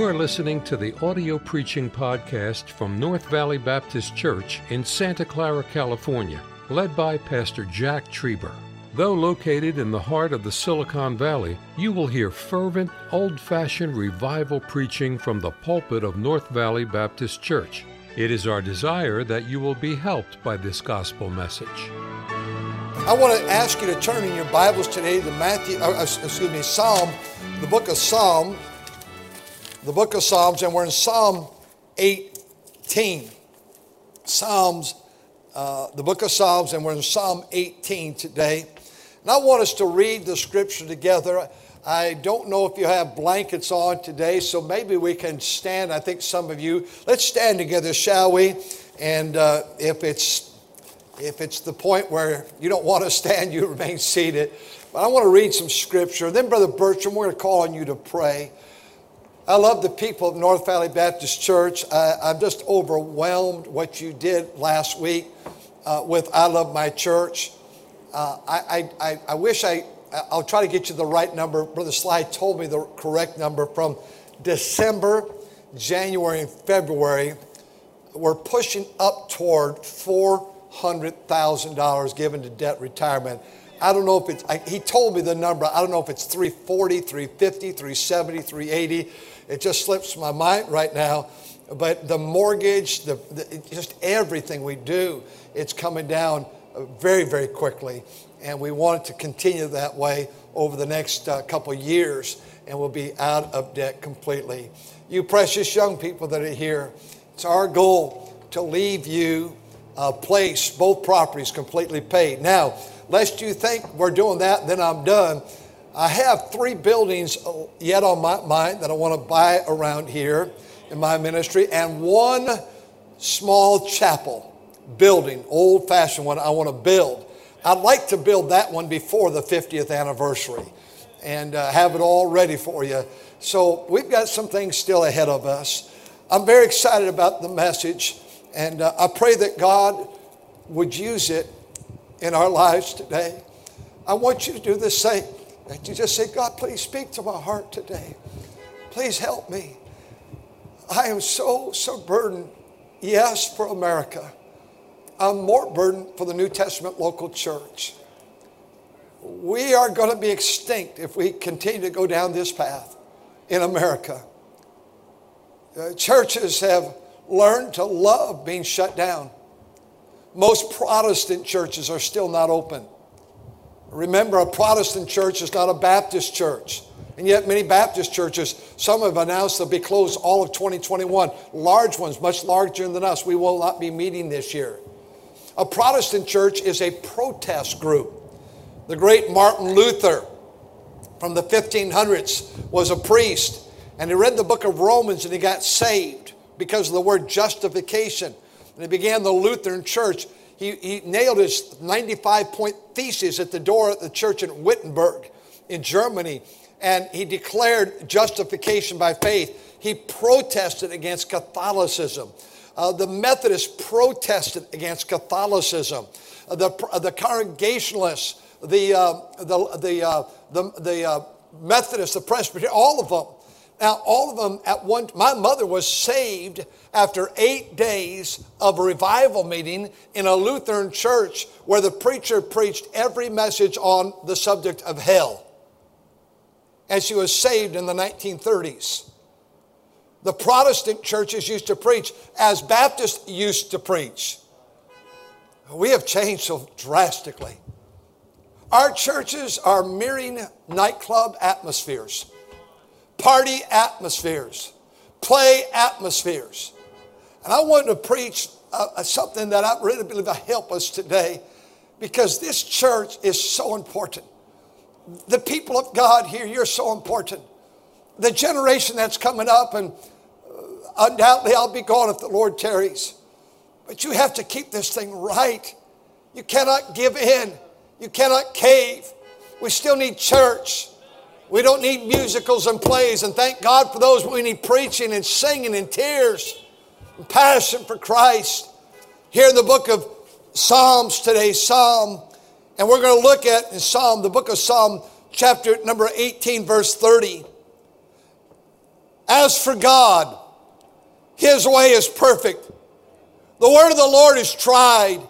You are listening to the audio preaching podcast from North Valley Baptist Church in Santa Clara, California, led by Pastor Jack Trieber. Though located in the heart of the Silicon Valley, you will hear fervent, old fashioned revival preaching from the pulpit of North Valley Baptist Church. It is our desire that you will be helped by this gospel message. I want to ask you to turn in your Bibles today to Matthew, uh, excuse me, Psalm, the book of Psalm, the book of Psalms, and we're in Psalm 18. Psalms, uh, the book of Psalms, and we're in Psalm 18 today. And I want us to read the scripture together. I don't know if you have blankets on today, so maybe we can stand. I think some of you, let's stand together, shall we? And uh, if it's if it's the point where you don't want to stand, you remain seated. But I want to read some scripture. Then, Brother Bertram, we're going to call on you to pray. I love the people of North Valley Baptist Church. I, am just overwhelmed what you did last week uh, with I Love My Church. Uh, I, I, I wish I, I'll try to get you the right number. Brother Sly told me the correct number from December, January, and February. We're pushing up toward $400,000 given to debt retirement. I don't know if it's, I, he told me the number. I don't know if it's 340, 350, 370, 380. It just slips my mind right now. But the mortgage, the, the, just everything we do, it's coming down very, very quickly. And we want it to continue that way over the next uh, couple years, and we'll be out of debt completely. You precious young people that are here, it's our goal to leave you a place, both properties completely paid. Now, lest you think we're doing that, then I'm done. I have three buildings yet on my mind that I want to buy around here in my ministry, and one small chapel building, old fashioned one, I want to build. I'd like to build that one before the 50th anniversary and uh, have it all ready for you. So we've got some things still ahead of us. I'm very excited about the message, and uh, I pray that God would use it in our lives today. I want you to do the same. That you just say, God, please speak to my heart today. Please help me. I am so, so burdened, yes, for America. I'm more burdened for the New Testament local church. We are going to be extinct if we continue to go down this path in America. Uh, churches have learned to love being shut down. Most Protestant churches are still not open. Remember, a Protestant church is not a Baptist church. And yet, many Baptist churches, some have announced they'll be closed all of 2021. Large ones, much larger than us, we will not be meeting this year. A Protestant church is a protest group. The great Martin Luther from the 1500s was a priest, and he read the book of Romans and he got saved because of the word justification. And he began the Lutheran church he, he nailed his 95 point thesis at the door of the church in Wittenberg in Germany, and he declared justification by faith. He protested against Catholicism. Uh, the Methodists protested against Catholicism. Uh, the, uh, the Congregationalists, the, uh, the, the, uh, the, the uh, Methodists, the Presbyterians, all of them now, all of them at one, my mother was saved after eight days of a revival meeting in a Lutheran church where the preacher preached every message on the subject of hell. And she was saved in the 1930s. The Protestant churches used to preach as Baptists used to preach. We have changed so drastically. Our churches are mirroring nightclub atmospheres party atmospheres, play atmospheres. And I want to preach uh, something that I really believe will help us today because this church is so important. The people of God here, you're so important. The generation that's coming up, and uh, undoubtedly I'll be gone if the Lord tarries. But you have to keep this thing right. You cannot give in, you cannot cave. We still need church. We don't need musicals and plays, and thank God for those. We need preaching and singing and tears and passion for Christ. Here in the book of Psalms today, Psalm, and we're going to look at in Psalm, the book of Psalm, chapter number 18, verse 30. As for God, his way is perfect. The word of the Lord is tried.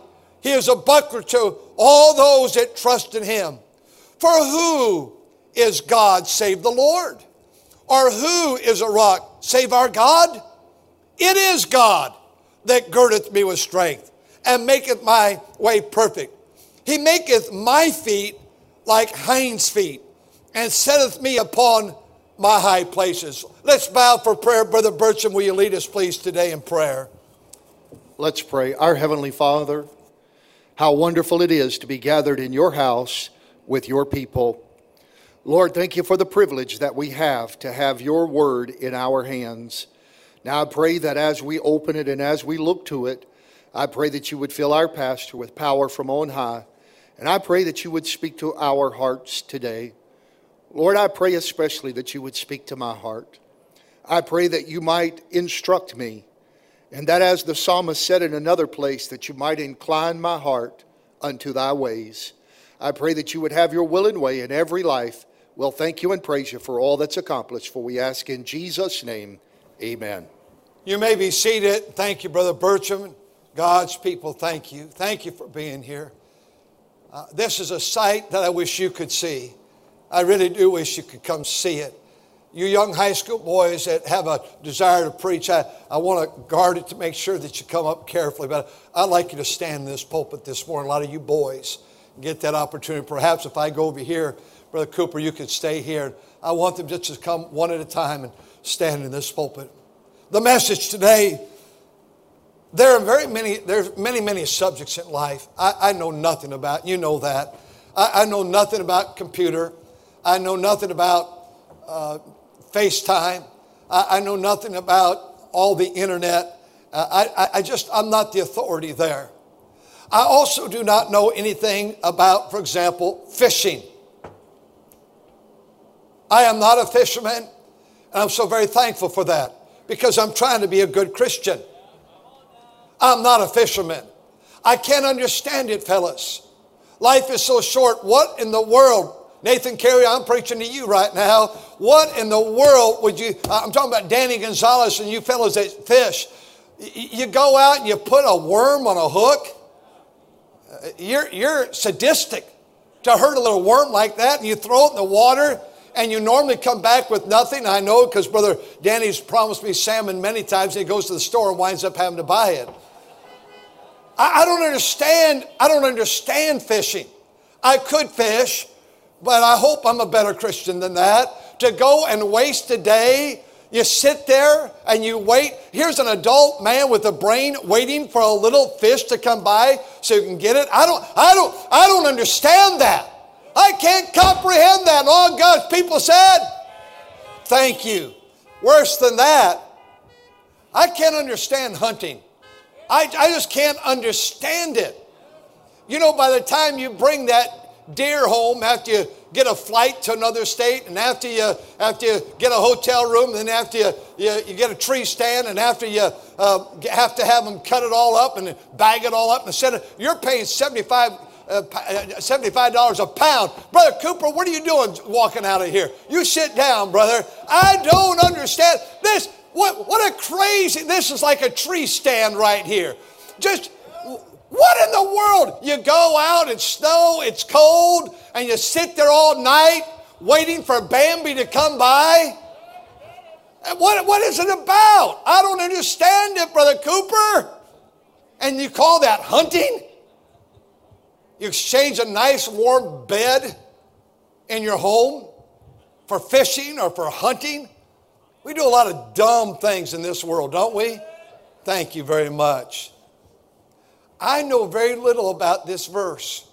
He is a buckler to all those that trust in him. For who is God save the Lord? Or who is a rock save our God? It is God that girdeth me with strength and maketh my way perfect. He maketh my feet like hinds' feet and setteth me upon my high places. Let's bow for prayer. Brother Bertram, will you lead us, please, today in prayer? Let's pray. Our Heavenly Father, how wonderful it is to be gathered in your house with your people. Lord, thank you for the privilege that we have to have your word in our hands. Now I pray that as we open it and as we look to it, I pray that you would fill our pastor with power from on high. And I pray that you would speak to our hearts today. Lord, I pray especially that you would speak to my heart. I pray that you might instruct me, and that as the psalmist said in another place, that you might incline my heart unto thy ways. I pray that you would have your will and way in every life. We'll thank you and praise you for all that's accomplished, for we ask in Jesus' name, amen. You may be seated. Thank you, Brother Bertram. God's people, thank you. Thank you for being here. Uh, this is a sight that I wish you could see. I really do wish you could come see it. You young high school boys that have a desire to preach, I, I want to guard it to make sure that you come up carefully. But I'd like you to stand in this pulpit this morning. A lot of you boys get that opportunity. Perhaps if I go over here, Brother Cooper, you could stay here. I want them just to come one at a time and stand in this pulpit. The message today there are very many, there's many, many subjects in life I, I know nothing about. You know that. I, I know nothing about computer. I know nothing about uh, FaceTime. I, I, know nothing about all the internet. Uh, I, I just, I'm not the authority there. I also do not know anything about, for example, fishing. I am not a fisherman, and I'm so very thankful for that because I'm trying to be a good Christian. I'm not a fisherman. I can't understand it, fellas. Life is so short. What in the world Nathan Carey, I'm preaching to you right now. What in the world would you? I'm talking about Danny Gonzalez and you fellows that fish. You go out and you put a worm on a hook. You're, you're sadistic to hurt a little worm like that and you throw it in the water and you normally come back with nothing. I know because Brother Danny's promised me salmon many times and he goes to the store and winds up having to buy it. I, I don't understand. I don't understand fishing. I could fish, but I hope I'm a better Christian than that. To go and waste a day, you sit there and you wait. Here's an adult man with a brain waiting for a little fish to come by so you can get it. I don't, I don't, I don't understand that. I can't comprehend that. All God's people said, Thank you. Worse than that, I can't understand hunting. I, I just can't understand it. You know, by the time you bring that deer home after you get a flight to another state and after you after you get a hotel room and after you, you, you get a tree stand and after you uh, have to have them cut it all up and bag it all up and send it you're paying 75 uh, $75 a pound. Brother Cooper, what are you doing walking out of here? You sit down, brother. I don't understand this. What, what a crazy, this is like a tree stand right here. Just what in the world? You go out, it's snow, it's cold, and you sit there all night waiting for Bambi to come by? What, what is it about? I don't understand it, Brother Cooper. And you call that hunting? You exchange a nice warm bed in your home for fishing or for hunting? We do a lot of dumb things in this world, don't we? Thank you very much. I know very little about this verse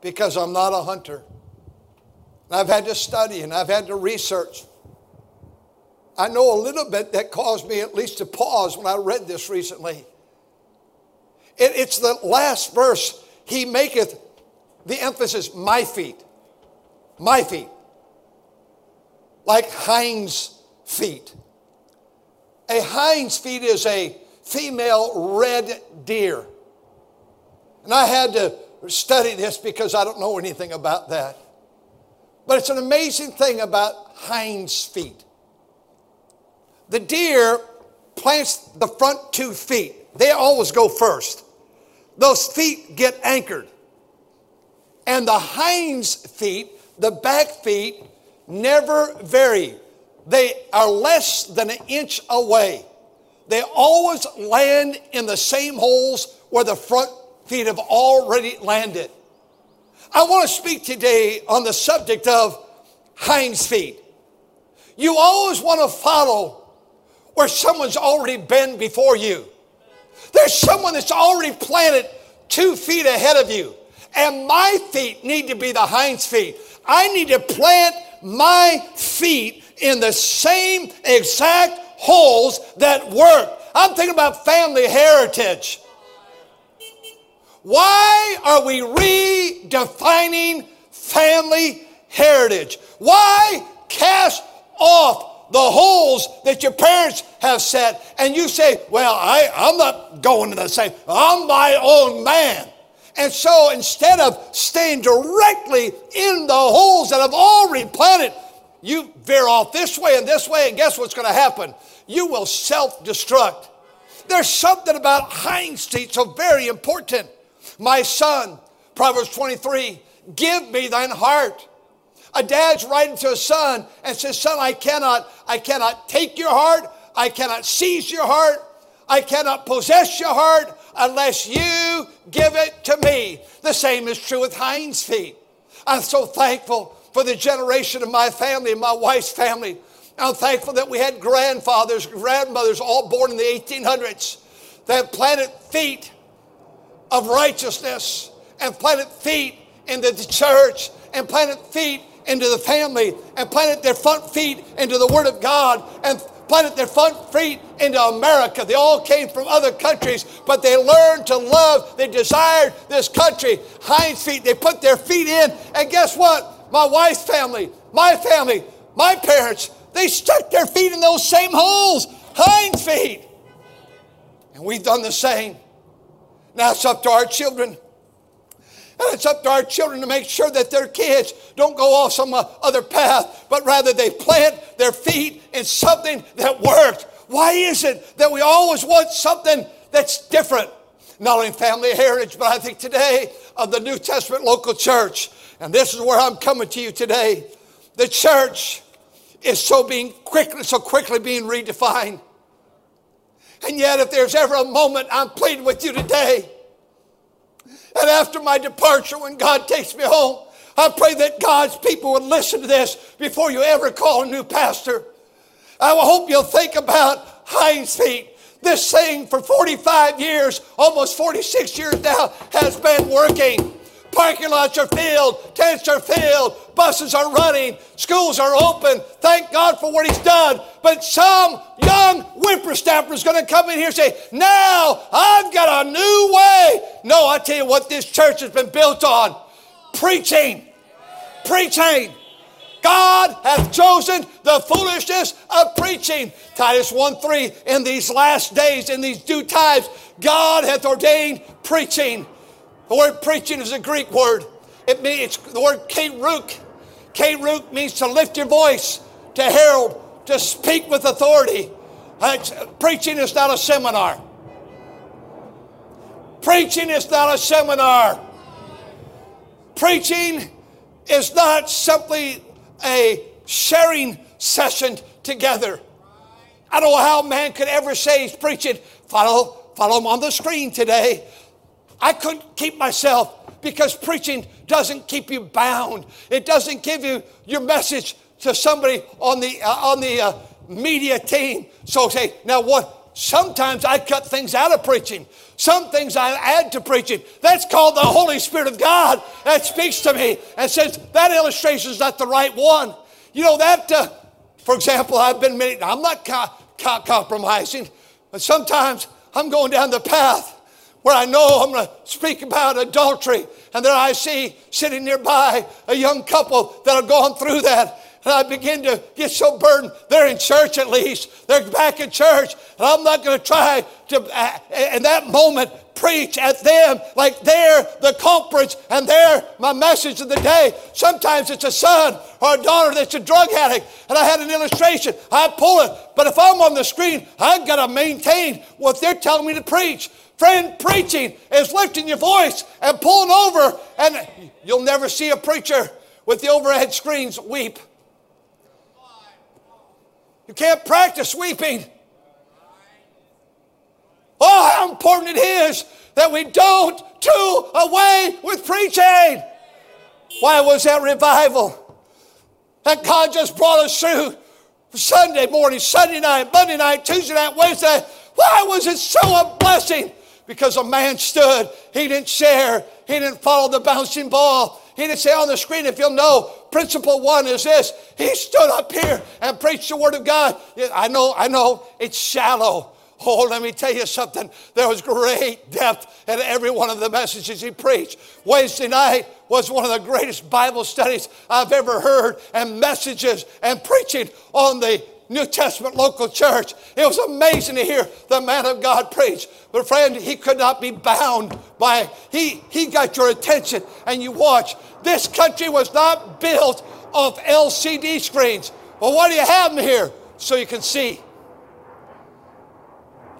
because I'm not a hunter. I've had to study and I've had to research. I know a little bit that caused me at least to pause when I read this recently. It, it's the last verse. He maketh the emphasis my feet. My feet. Like hinds feet. A hind's feet is a female red deer. And I had to study this because I don't know anything about that. But it's an amazing thing about hinds feet. The deer plants the front two feet. They always go first. Those feet get anchored. And the hinds feet, the back feet, never vary. They are less than an inch away. They always land in the same holes where the front feet have already landed. I want to speak today on the subject of hinds feet. You always want to follow where someone's already been before you. There's someone that's already planted two feet ahead of you. And my feet need to be the hinds feet. I need to plant my feet in the same exact holes that work. I'm thinking about family heritage. Why are we redefining family heritage? Why cast off the holes that your parents have set and you say, Well, I, I'm not going to the same, I'm my own man. And so instead of staying directly in the holes that have already planted, you veer off this way and this way, and guess what's going to happen? You will self destruct. There's something about hinds feet so very important. My son, Proverbs 23, give me thine heart. A dad's writing to a son and says, Son, I cannot, I cannot take your heart, I cannot seize your heart, I cannot possess your heart unless you give it to me. The same is true with hinds feet. I'm so thankful for the generation of my family and my wife's family. I'm thankful that we had grandfathers, grandmothers, all born in the 1800s, that planted feet of righteousness and planted feet into the church and planted feet into the family and planted their front feet into the Word of God and planted their front feet into America. They all came from other countries, but they learned to love. They desired this country. Hinds feet, they put their feet in. And guess what? My wife's family, my family, my parents, they stuck their feet in those same holes. Hinds feet. And we've done the same. Now it's up to our children. And it's up to our children to make sure that their kids don't go off some uh, other path, but rather they plant their feet in something that works. Why is it that we always want something that's different? Not only family heritage, but I think today of the New Testament local church. And this is where I'm coming to you today. The church is so being quickly, so quickly being redefined. And yet, if there's ever a moment I'm pleading with you today, and after my departure, when God takes me home, I pray that God's people would listen to this before you ever call a new pastor. I hope you'll think about hinds feet. This thing for 45 years, almost 46 years now, has been working. Parking lots are filled, tents are filled, buses are running, schools are open. Thank God for what He's done. But some young whippersnapper is going to come in here and say, Now I've got a new way. No, I tell you what, this church has been built on preaching. Preaching. God hath chosen the foolishness of preaching. Titus 1 3, in these last days, in these due times, God hath ordained preaching. The word preaching is a Greek word. It means the word keruk. Keruk means to lift your voice, to herald, to speak with authority. Uh, preaching is not a seminar. Preaching is not a seminar. Preaching is not simply a sharing session together. I don't know how man could ever say he's preaching. Follow, follow him on the screen today. I couldn't keep myself because preaching doesn't keep you bound. It doesn't give you your message to somebody on the uh, on the uh, media team. So say now what? Sometimes I cut things out of preaching. Some things I add to preaching. That's called the Holy Spirit of God that speaks to me and says that illustration is not the right one. You know that. Uh, for example, I've been. many, I'm not co- co- compromising, but sometimes I'm going down the path where I know I'm going to speak about adultery. And then I see sitting nearby a young couple that are going through that. And I begin to get so burdened. They're in church at least. They're back in church. And I'm not going to try to, uh, in that moment, preach at them like they're the culprits and they're my message of the day. Sometimes it's a son or a daughter that's a drug addict. And I had an illustration. I pull it. But if I'm on the screen, I've got to maintain what they're telling me to preach. Friend, preaching is lifting your voice and pulling over, and you'll never see a preacher with the overhead screens weep. You can't practice weeping. Oh, how important it is that we don't do away with preaching. Why was that revival? That God just brought us through Sunday morning, Sunday night, Monday night, Tuesday night, Wednesday. Why was it so a blessing? Because a man stood, he didn't share, he didn't follow the bouncing ball. He didn't say on the screen, if you'll know, principle one is this. He stood up here and preached the word of God. I know, I know, it's shallow. Oh, let me tell you something. There was great depth in every one of the messages he preached. Wednesday night was one of the greatest Bible studies I've ever heard, and messages and preaching on the New Testament local church. It was amazing to hear the man of God preach. But friend, he could not be bound by he he got your attention and you watch. This country was not built of LCD screens. Well, why do you have them here? So you can see.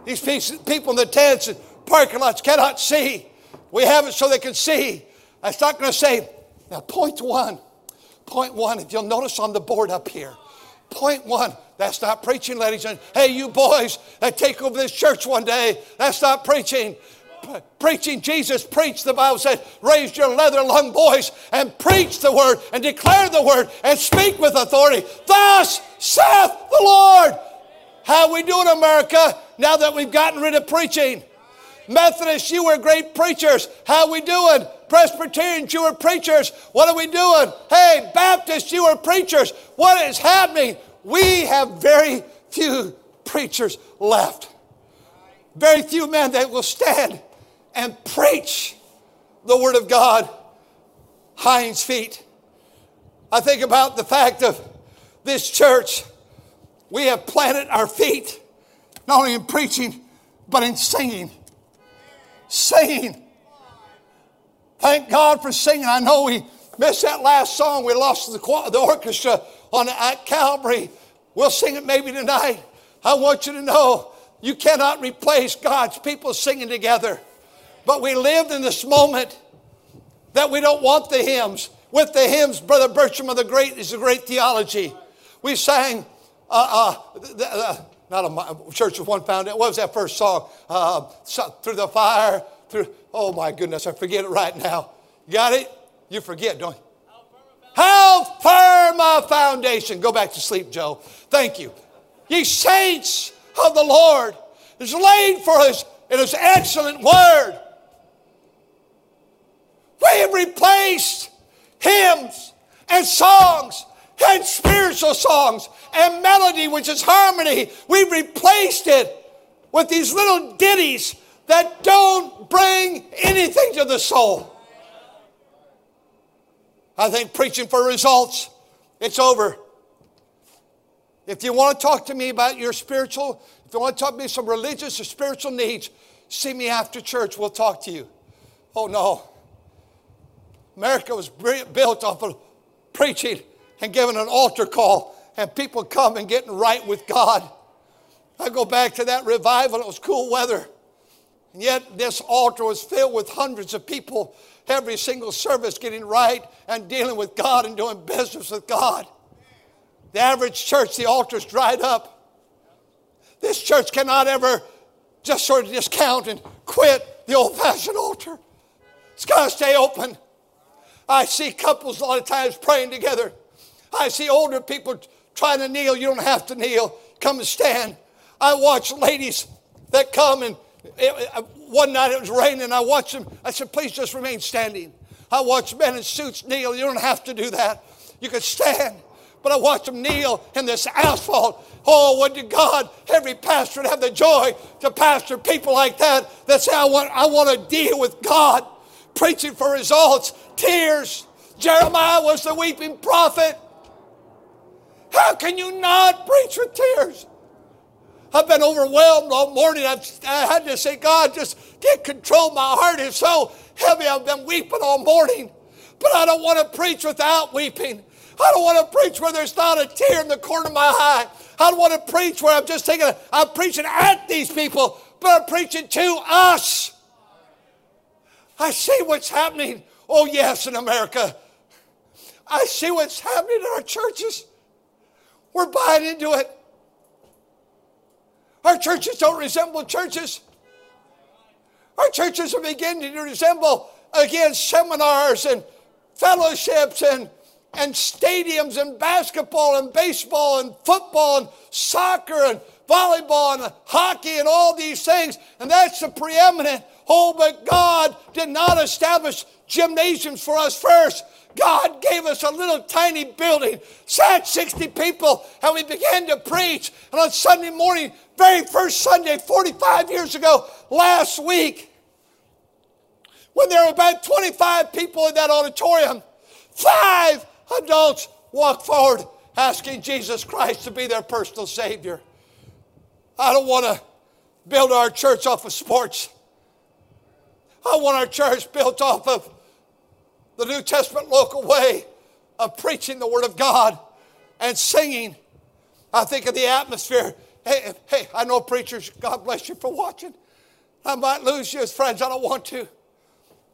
These people in the tents and parking lots cannot see. We have it so they can see. I not going to say, now, point one. Point one, if you'll notice on the board up here, point one, that's not preaching, ladies and hey, you boys that take over this church one day, that's not preaching. preaching, Jesus preached, the Bible said, raise your leather lung voice and preach the word and declare the word and speak with authority. Thus saith the Lord. How we doing, America, now that we've gotten rid of preaching? Methodists, you were great preachers. How we doing? Presbyterians, you were preachers. What are we doing? Hey, Baptists, you were preachers. What is happening? We have very few preachers left. Very few men that will stand and preach the Word of God. Hind's feet. I think about the fact of this church we have planted our feet, not only in preaching, but in singing. Singing. Thank God for singing. I know we missed that last song. We lost the, the orchestra on at Calvary. We'll sing it maybe tonight. I want you to know you cannot replace God's people singing together. But we lived in this moment that we don't want the hymns. With the hymns, Brother Bertram of the Great is a great theology. We sang, uh, uh, uh, not a church of one foundation. What was that first song? Uh, through the fire, through, oh my goodness, I forget it right now. got it? You forget, don't you? How firm a foundation. Go back to sleep, Joe. Thank you. Ye saints of the Lord is laid for us in his excellent word. We have replaced hymns and songs and spiritual songs and melody, which is harmony. We've replaced it with these little ditties that don't bring anything to the soul. I think preaching for results, it's over. If you want to talk to me about your spiritual, if you want to talk to me some religious or spiritual needs, see me after church. We'll talk to you. Oh no. America was built off of preaching and giving an altar call and people come and getting right with God. I go back to that revival, it was cool weather. And yet, this altar was filled with hundreds of people, every single service getting right and dealing with God and doing business with God. The average church, the altar's dried up. This church cannot ever just sort of discount and quit the old fashioned altar. It's got to stay open. I see couples a lot of times praying together. I see older people trying to kneel. You don't have to kneel. Come and stand. I watch ladies that come and it, uh, one night it was raining. I watched them. I said, please just remain standing. I watch men in suits kneel. You don't have to do that. You can stand. But I watched them kneel in this asphalt. Oh, would to God every pastor would have the joy to pastor people like that that say, I want, I want to deal with God. Preaching for results, tears. Jeremiah was the weeping prophet. How can you not preach with tears? I've been overwhelmed all morning. I've, I had to say, God, just get control. My heart is so heavy. I've been weeping all morning. But I don't want to preach without weeping. I don't want to preach where there's not a tear in the corner of my eye. I don't want to preach where I'm just taking, a, I'm preaching at these people, but I'm preaching to us. I see what's happening. Oh, yes, in America. I see what's happening in our churches. We're buying into it. Our churches don't resemble churches. Our churches are beginning to resemble, again, seminars and fellowships and, and stadiums and basketball and baseball and football and soccer and volleyball and hockey and all these things. And that's the preeminent. Oh, but God did not establish gymnasiums for us first. God gave us a little tiny building, sat 60 people, and we began to preach. And on Sunday morning, very first Sunday, 45 years ago, last week, when there were about 25 people in that auditorium, five adults walked forward asking Jesus Christ to be their personal Savior. I don't want to build our church off of sports. I want our church built off of the New Testament local way of preaching the Word of God and singing. I think of the atmosphere. Hey, hey, I know preachers, God bless you for watching. I might lose you as friends, I don't want to.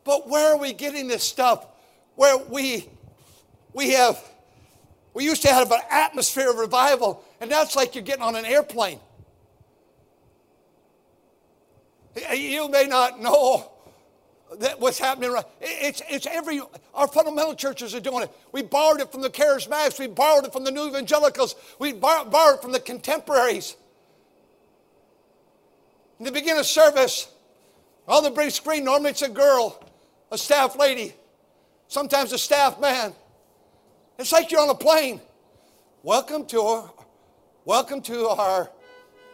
But where are we getting this stuff? Where we we have we used to have an atmosphere of revival, and now it's like you're getting on an airplane. You may not know that what's happening right it's, it's every our fundamental churches are doing it. We borrowed it from the charismatics we borrowed it from the new evangelicals we borrowed, borrowed it from the contemporaries. In the beginning of service on the big screen normally it's a girl a staff lady sometimes a staff man. It's like you're on a plane. Welcome to our welcome to our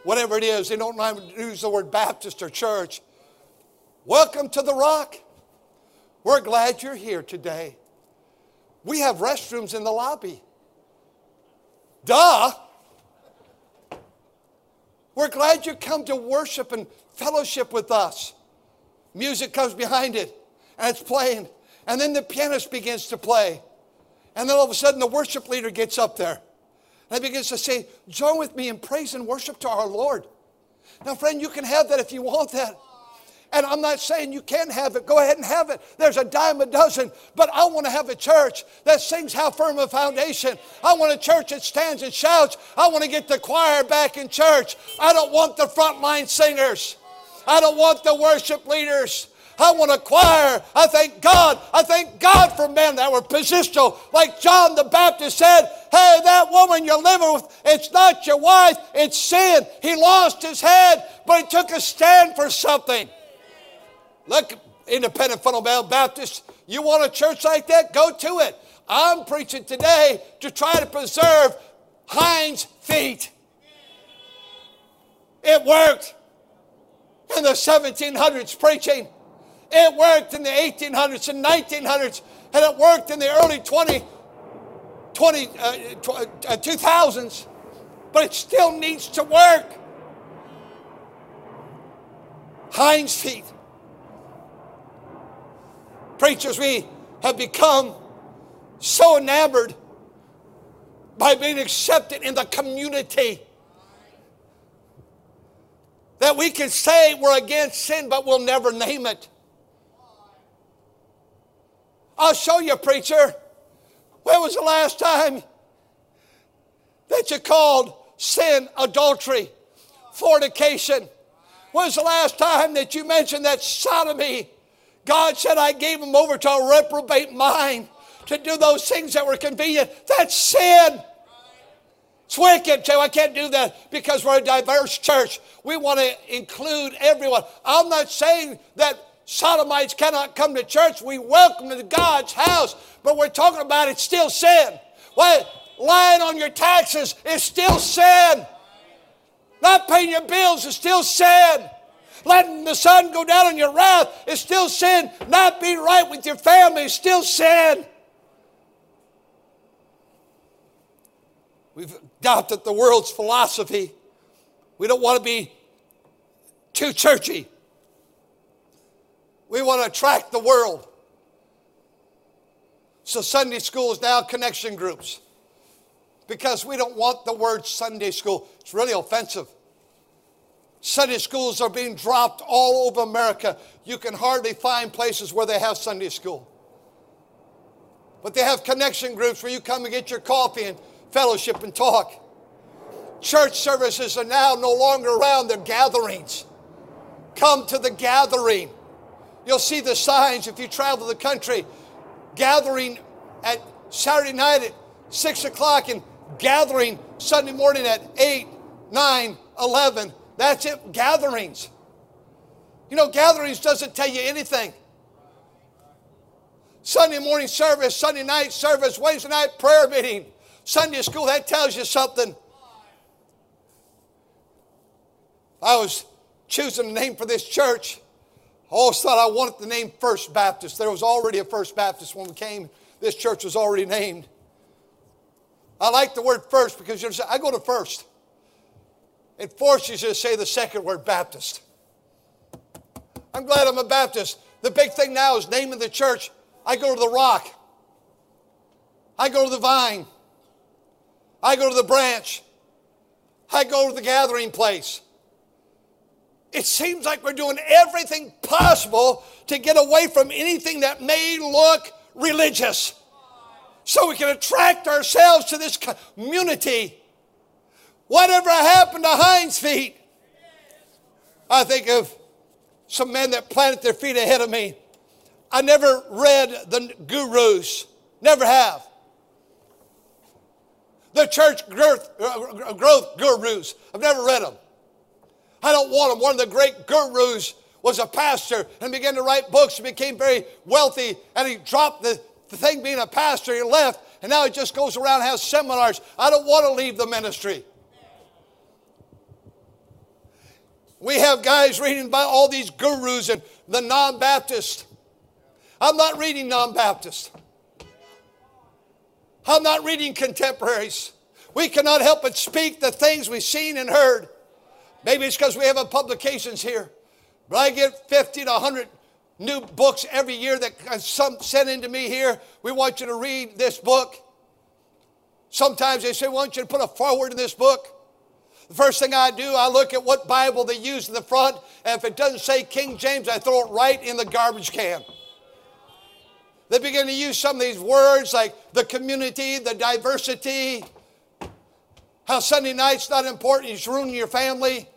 whatever it is they don't use the word baptist or church Welcome to the rock. We're glad you're here today. We have restrooms in the lobby. Duh. We're glad you come to worship and fellowship with us. Music comes behind it and it's playing. And then the pianist begins to play. And then all of a sudden the worship leader gets up there and begins to say, Join with me in praise and worship to our Lord. Now, friend, you can have that if you want that. And I'm not saying you can't have it. Go ahead and have it. There's a dime a dozen. But I want to have a church that sings how firm a foundation. I want a church that stands and shouts. I want to get the choir back in church. I don't want the frontline singers. I don't want the worship leaders. I want a choir. I thank God. I thank God for men that were positional. Like John the Baptist said, Hey, that woman you're living with, it's not your wife, it's sin. He lost his head, but he took a stand for something. Look, independent fundamental Baptist, you want a church like that? Go to it. I'm preaching today to try to preserve hinds feet. It worked in the 1700s preaching. It worked in the 1800s and 1900s, and it worked in the early 20, 20 uh, 2000s, uh, but it still needs to work. Hinds feet. Preachers, we have become so enamored by being accepted in the community that we can say we're against sin, but we'll never name it. I'll show you, preacher. When was the last time that you called sin adultery, fornication? When was the last time that you mentioned that sodomy God said, I gave them over to a reprobate mind to do those things that were convenient. That's sin. It's wicked. Say, I can't do that because we're a diverse church. We want to include everyone. I'm not saying that sodomites cannot come to church. We welcome them to God's house, but we're talking about it's still sin. What? Lying on your taxes is still sin. Not paying your bills is still sin. Letting the sun go down on your wrath is still sin. Not being right with your family is still sin. We've adopted the world's philosophy. We don't want to be too churchy. We want to attract the world. So Sunday school is now connection groups because we don't want the word Sunday school. It's really offensive. Sunday schools are being dropped all over America. You can hardly find places where they have Sunday school. But they have connection groups where you come and get your coffee and fellowship and talk. Church services are now no longer around, they're gatherings. Come to the gathering. You'll see the signs if you travel the country. Gathering at Saturday night at 6 o'clock and gathering Sunday morning at 8, 9, 11. That's it, gatherings. You know, gatherings doesn't tell you anything. Sunday morning service, Sunday night service, Wednesday night prayer meeting, Sunday school, that tells you something. I was choosing a name for this church. I always thought I wanted the name First Baptist. There was already a First Baptist when we came. This church was already named. I like the word first because you're I go to first. It forces you to say the second word Baptist. I'm glad I'm a Baptist. The big thing now is naming the church. I go to the rock. I go to the vine. I go to the branch. I go to the gathering place. It seems like we're doing everything possible to get away from anything that may look religious so we can attract ourselves to this community. Whatever happened to Hinds feet? I think of some men that planted their feet ahead of me. I never read the gurus, never have. The church growth, uh, growth gurus, I've never read them. I don't want them. One of the great gurus was a pastor and began to write books and became very wealthy, and he dropped the, the thing being a pastor, he left, and now he just goes around and has seminars. I don't want to leave the ministry. We have guys reading about all these gurus and the non Baptist. I'm not reading non Baptist. I'm not reading contemporaries. We cannot help but speak the things we've seen and heard. Maybe it's because we have a publications here. But I get 50 to 100 new books every year that some sent into me here. We want you to read this book. Sometimes they say, we want you to put a forward in this book. The first thing I do, I look at what Bible they use in the front, and if it doesn't say King James, I throw it right in the garbage can. They begin to use some of these words like the community, the diversity, how Sunday night's not important, it's ruining your family,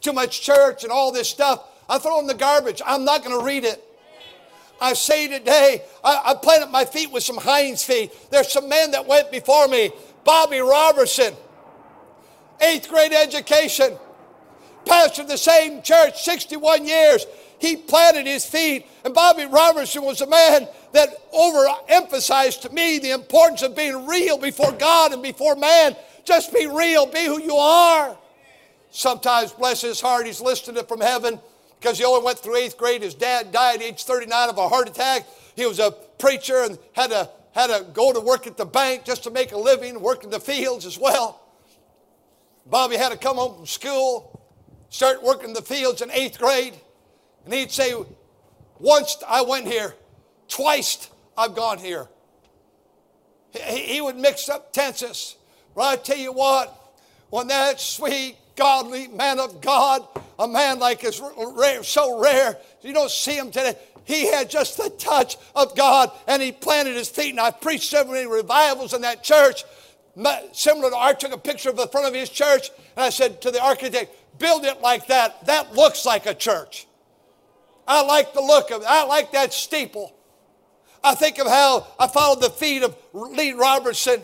too much church, and all this stuff. I throw in the garbage. I'm not going to read it. I say today, I, I planted my feet with some Hinds feet. There's some men that went before me. Bobby Roberson, eighth grade education, pastored the same church 61 years. He planted his feet. And Bobby Roberson was a man that overemphasized to me the importance of being real before God and before man. Just be real, be who you are. Sometimes, bless his heart, he's listening from heaven because he only went through eighth grade. His dad died at age 39 of a heart attack. He was a preacher and had to, had to go to work at the bank just to make a living, work in the fields as well. Bobby had to come home from school, start working the fields in eighth grade. And he'd say, Once I went here, twice I've gone here. He would mix up tenses. But I tell you what, when that sweet, godly man of God, a man like is rare, so rare, you don't see him today. He had just the touch of God and he planted his feet. And I preached so many revivals in that church. Similar to, I took a picture of the front of his church and I said to the architect, build it like that. That looks like a church. I like the look of it. I like that steeple. I think of how I followed the feet of Lee Roberson.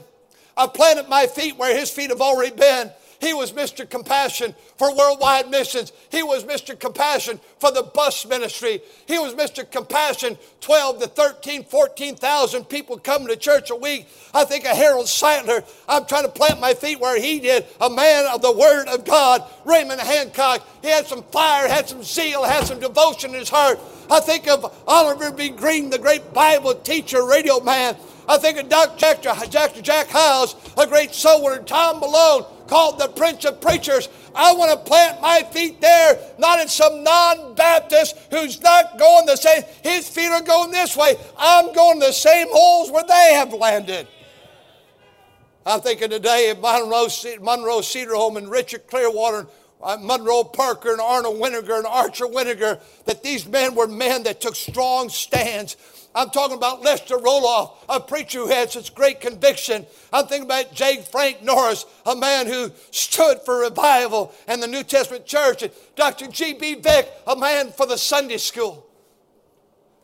I planted my feet where his feet have already been. He was Mr. Compassion for worldwide missions. He was Mr. Compassion for the bus ministry. He was Mr. Compassion, 12 to 13, 14,000 people coming to church a week. I think of Harold Sightler. I'm trying to plant my feet where he did, a man of the Word of God. Raymond Hancock, he had some fire, had some zeal, had some devotion in his heart. I think of Oliver B. Greene, the great Bible teacher, radio man. I think of Dr. Jack, Jack Hyles, a great soul winner, Tom Malone, called the Prince of Preachers. I want to plant my feet there, not in some non Baptist who's not going the same. His feet are going this way. I'm going the same holes where they have landed. I'm thinking today of Monroe, Monroe Cedarholm and Richard Clearwater, Uh, Monroe Parker and Arnold Weniger and Archer Weniger, that these men were men that took strong stands. I'm talking about Lester Roloff, a preacher who had such great conviction. I'm thinking about J. Frank Norris, a man who stood for revival and the New Testament church. And Dr. G.B. Vick, a man for the Sunday school.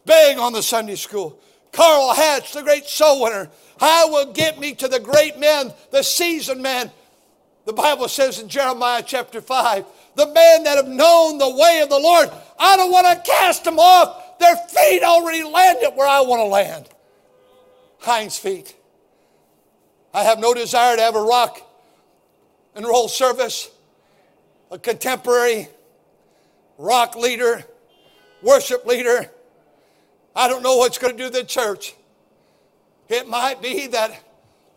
Big on the Sunday school. Carl Hatch, the great soul winner. I will get me to the great men, the seasoned men. The Bible says in Jeremiah chapter 5, the men that have known the way of the Lord, I don't want to cast them off. Their feet already landed where I want to land. Hind's feet. I have no desire to have a rock and roll service, a contemporary rock leader, worship leader. I don't know what's going to do the church. It might be that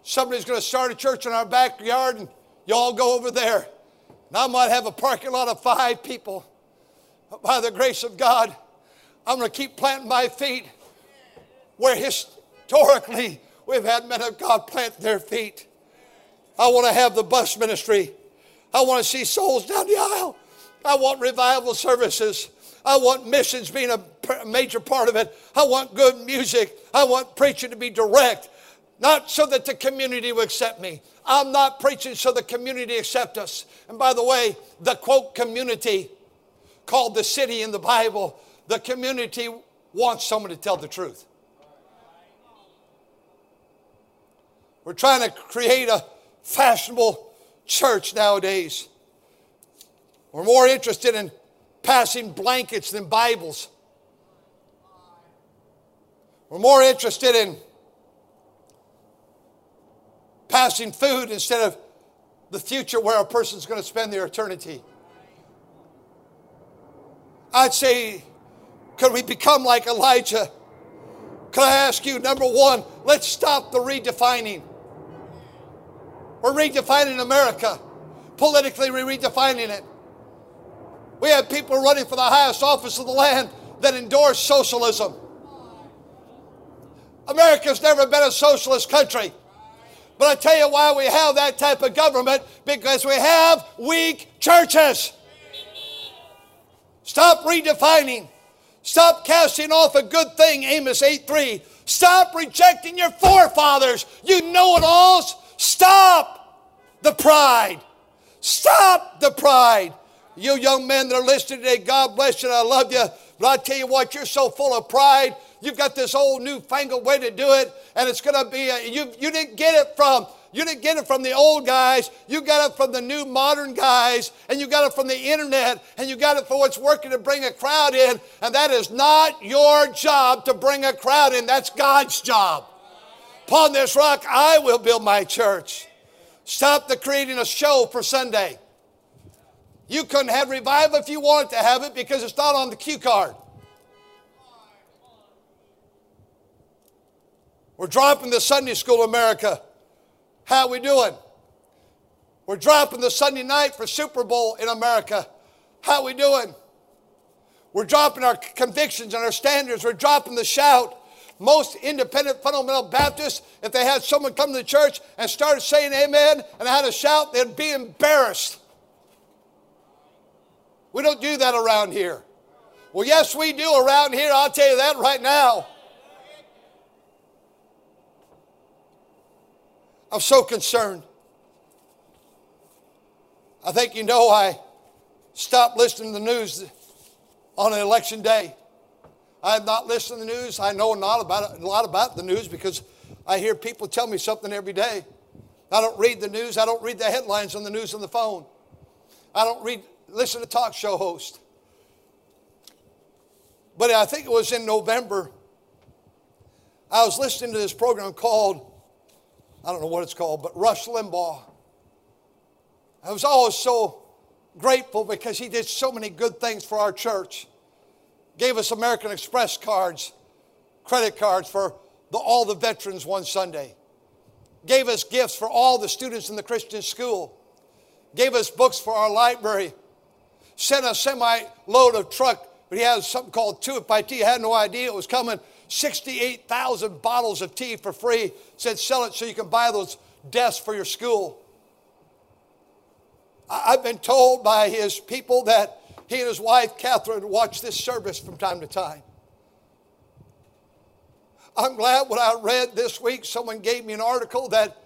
somebody's going to start a church in our backyard and y'all go over there. And I might have a parking lot of five people. But by the grace of God, I'm going to keep planting my feet where historically we've had men of God plant their feet. I want to have the bus ministry. I want to see souls down the aisle. I want revival services. I want missions being a major part of it. I want good music. I want preaching to be direct, not so that the community will accept me. I'm not preaching so the community accept us. And by the way, the quote community called the city in the Bible, the community wants someone to tell the truth. We're trying to create a fashionable church nowadays. We're more interested in passing blankets than Bibles. We're more interested in passing food instead of the future where a person's going to spend their eternity. I'd say, could we become like Elijah? Could I ask you, number one, let's stop the redefining. We're redefining America. Politically, we're redefining it. We have people running for the highest office of the land that endorse socialism. America's never been a socialist country. But I tell you why we have that type of government because we have weak churches. Stop redefining. Stop casting off a good thing, Amos 8 3. Stop rejecting your forefathers, you know it alls. Stop the pride. Stop the pride. You young men that are listening today, God bless you I love you. But I tell you what, you're so full of pride. You've got this old newfangled way to do it, and it's going to be, a, you, you didn't get it from you didn't get it from the old guys. You got it from the new modern guys, and you got it from the internet, and you got it for what's working to bring a crowd in. And that is not your job to bring a crowd in. That's God's job. Upon this rock, I will build my church. Stop the creating a show for Sunday. You couldn't have revival if you wanted to have it because it's not on the cue card. We're dropping the Sunday school America. How we doing? We're dropping the Sunday night for Super Bowl in America. How we doing? We're dropping our convictions and our standards. We're dropping the shout. Most independent fundamental Baptists, if they had someone come to the church and started saying amen and had a shout, they'd be embarrassed. We don't do that around here. Well, yes, we do around here. I'll tell you that right now. I'm so concerned. I think you know I stopped listening to the news on election day. I have not listened to the news. I know not about a lot about the news because I hear people tell me something every day. I don't read the news. I don't read the headlines on the news on the phone. I don't read listen to talk show host. But I think it was in November. I was listening to this program called, I don't know what it's called, but Rush Limbaugh. I was always so grateful because he did so many good things for our church. Gave us American Express cards, credit cards for the, all the veterans one Sunday, gave us gifts for all the students in the Christian school, gave us books for our library, sent a semi load of truck, but he had something called Two by Tea. I had no idea it was coming. 68,000 bottles of tea for free. Said, sell it so you can buy those desks for your school. I've been told by his people that he and his wife, Catherine, watch this service from time to time. I'm glad when I read this week, someone gave me an article that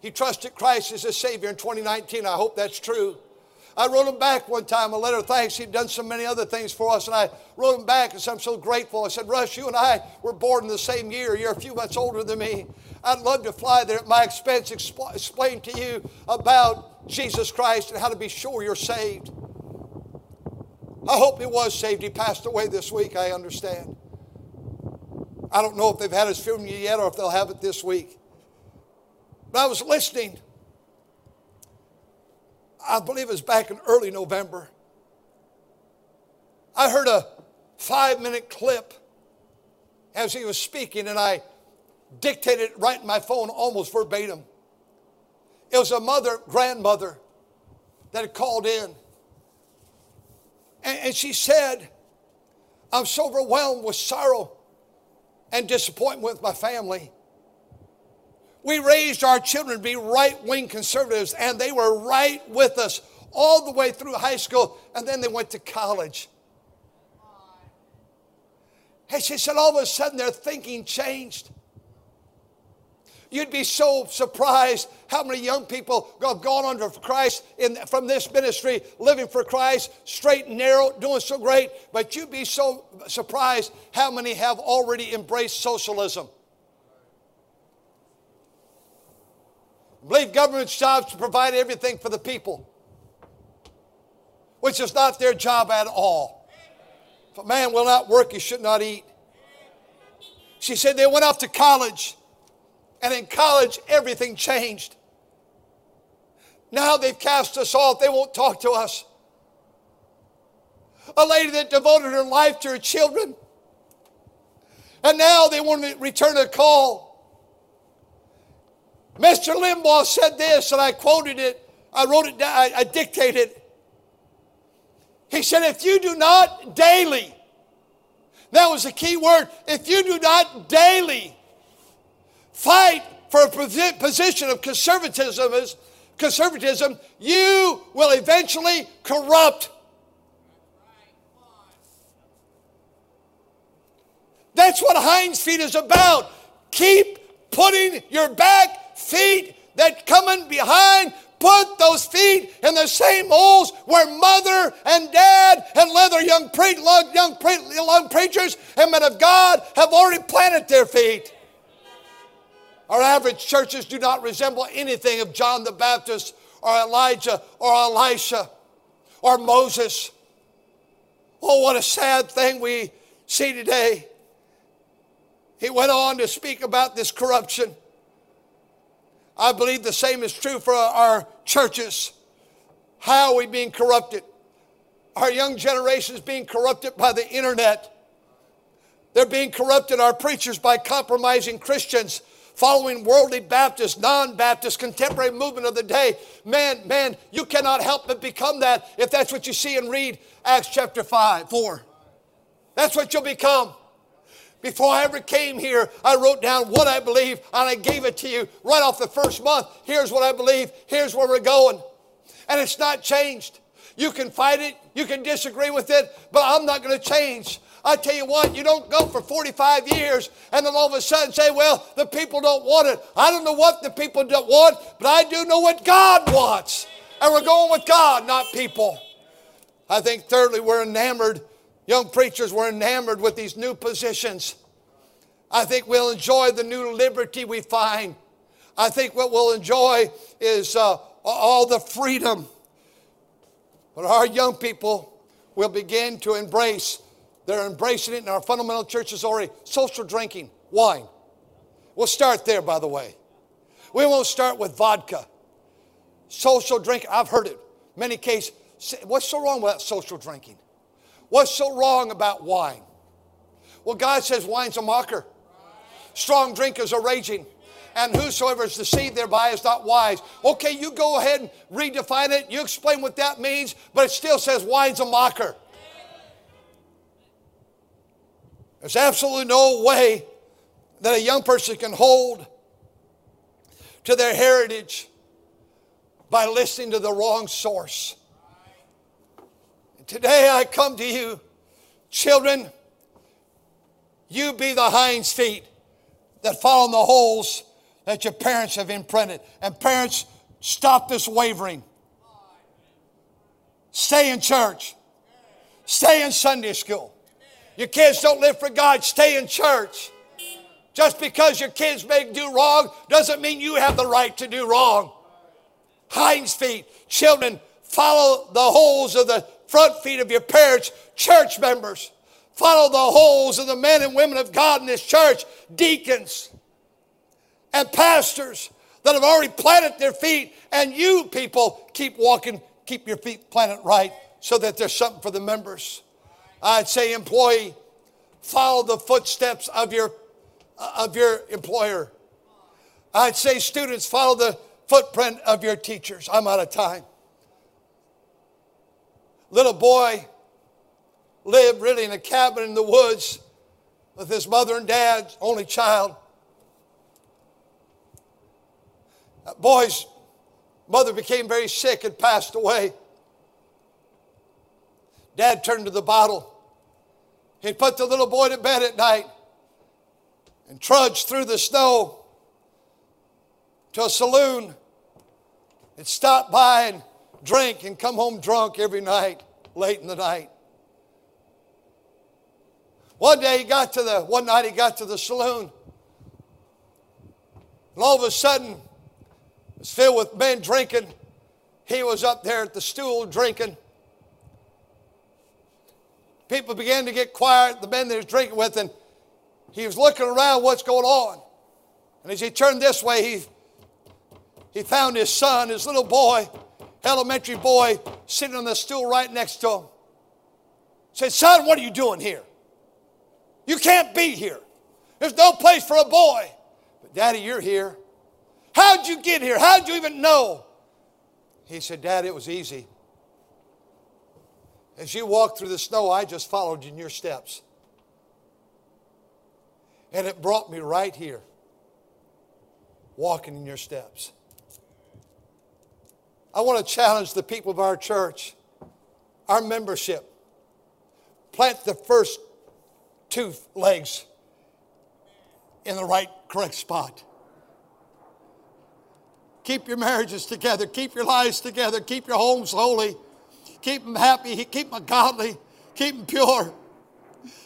he trusted Christ as his Savior in 2019. I hope that's true. I wrote him back one time a letter of thanks. He'd done so many other things for us, and I wrote him back and said, I'm so grateful. I said, Russ, you and I were born in the same year. You're a few months older than me. I'd love to fly there at my expense, expl- explain to you about Jesus Christ and how to be sure you're saved. I hope he was saved. He passed away this week, I understand. I don't know if they've had his funeral yet or if they'll have it this week. But I was listening. I believe it was back in early November. I heard a five minute clip as he was speaking, and I dictated it right in my phone almost verbatim. It was a mother, grandmother, that had called in. And, and she said, I'm so overwhelmed with sorrow and disappointment with my family. We raised our children to be right wing conservatives, and they were right with us all the way through high school, and then they went to college. And she said, all of a sudden their thinking changed. You'd be so surprised how many young people have gone under Christ in, from this ministry, living for Christ, straight and narrow, doing so great. But you'd be so surprised how many have already embraced socialism. Believe government's job is to provide everything for the people, which is not their job at all. If a man will not work, he should not eat. She said they went off to college and in college, everything changed. Now they've cast us off. They won't talk to us. A lady that devoted her life to her children. And now they want to return a call. Mr. Limbaugh said this, and I quoted it. I wrote it down, I, I dictated. He said, If you do not daily, that was the key word, if you do not daily fight for a position of conservatism, conservatism, you will eventually corrupt. That's what Hinds feet is about. Keep putting your back feet that coming behind put those feet in the same holes where mother and dad and leather young, pre- young, pre- young preachers and men of God have already planted their feet. Our average churches do not resemble anything of John the Baptist or Elijah or Elisha or Moses. Oh, what a sad thing we see today. He went on to speak about this corruption. I believe the same is true for our churches. How are we being corrupted? Our young generation is being corrupted by the internet. They're being corrupted, our preachers, by compromising Christians following worldly Baptist, non Baptist, contemporary movement of the day. Man, man, you cannot help but become that if that's what you see and read Acts chapter 5, 4. That's what you'll become. Before I ever came here, I wrote down what I believe and I gave it to you right off the first month. Here's what I believe, here's where we're going. And it's not changed. You can fight it, you can disagree with it, but I'm not going to change. I tell you what, you don't go for 45 years and then all of a sudden say, well, the people don't want it. I don't know what the people don't want, but I do know what God wants. And we're going with God, not people. I think, thirdly, we're enamored, young preachers, we're enamored with these new positions. I think we'll enjoy the new liberty we find. I think what we'll enjoy is uh, all the freedom. But our young people will begin to embrace they're embracing it in our fundamental churches already. Social drinking, wine. We'll start there, by the way. We won't start with vodka. Social drinking, I've heard it many cases. What's so wrong with social drinking? What's so wrong about wine? Well, God says wine's a mocker. strong drinkers are raging. And whosoever is deceived thereby is not wise. Okay, you go ahead and redefine it. You explain what that means, but it still says wine's a mocker. There's absolutely no way that a young person can hold to their heritage by listening to the wrong source. Today I come to you, children, you be the hinds feet that follow in the holes that your parents have imprinted. And parents, stop this wavering. Stay in church. Stay in Sunday school. Your kids don't live for God, stay in church. Just because your kids may do wrong doesn't mean you have the right to do wrong. Hinds feet, children, follow the holes of the front feet of your parents, church members. Follow the holes of the men and women of God in this church, deacons and pastors that have already planted their feet. And you people keep walking, keep your feet planted right so that there's something for the members. I'd say, employee, follow the footsteps of your, uh, of your employer. I'd say, students, follow the footprint of your teachers. I'm out of time. Little boy lived really in a cabin in the woods with his mother and dad, only child. That boy's mother became very sick and passed away. Dad turned to the bottle He'd put the little boy to bed at night and trudged through the snow to a saloon and stopped by and drink and come home drunk every night, late in the night. One day he got to the, one night he got to the saloon. And all of a sudden, it was filled with men drinking. He was up there at the stool drinking. People began to get quiet, the men that he was drinking with, and he was looking around what's going on. And as he turned this way, he, he found his son, his little boy, elementary boy, sitting on the stool right next to him. Said, Son, what are you doing here? You can't be here. There's no place for a boy. But Daddy, you're here. How'd you get here? How'd you even know? He said, Dad, it was easy. As you walked through the snow, I just followed in your steps. And it brought me right here, walking in your steps. I want to challenge the people of our church, our membership. Plant the first two legs in the right, correct spot. Keep your marriages together, keep your lives together, keep your homes holy. Keep them happy. Keep them godly. Keep them pure.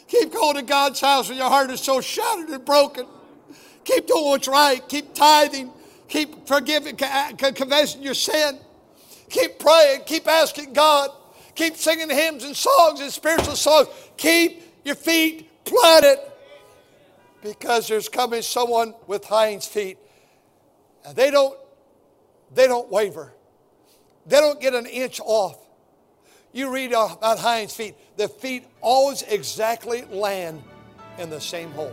Keep going to God's house when your heart is so shattered and broken. Keep doing what's right. Keep tithing. Keep forgiving, confessing your sin. Keep praying. Keep asking God. Keep singing hymns and songs and spiritual songs. Keep your feet planted because there's coming someone with hinds feet. And they don't, they don't waver. They don't get an inch off. You read about hinds feet, the feet always exactly land in the same hole.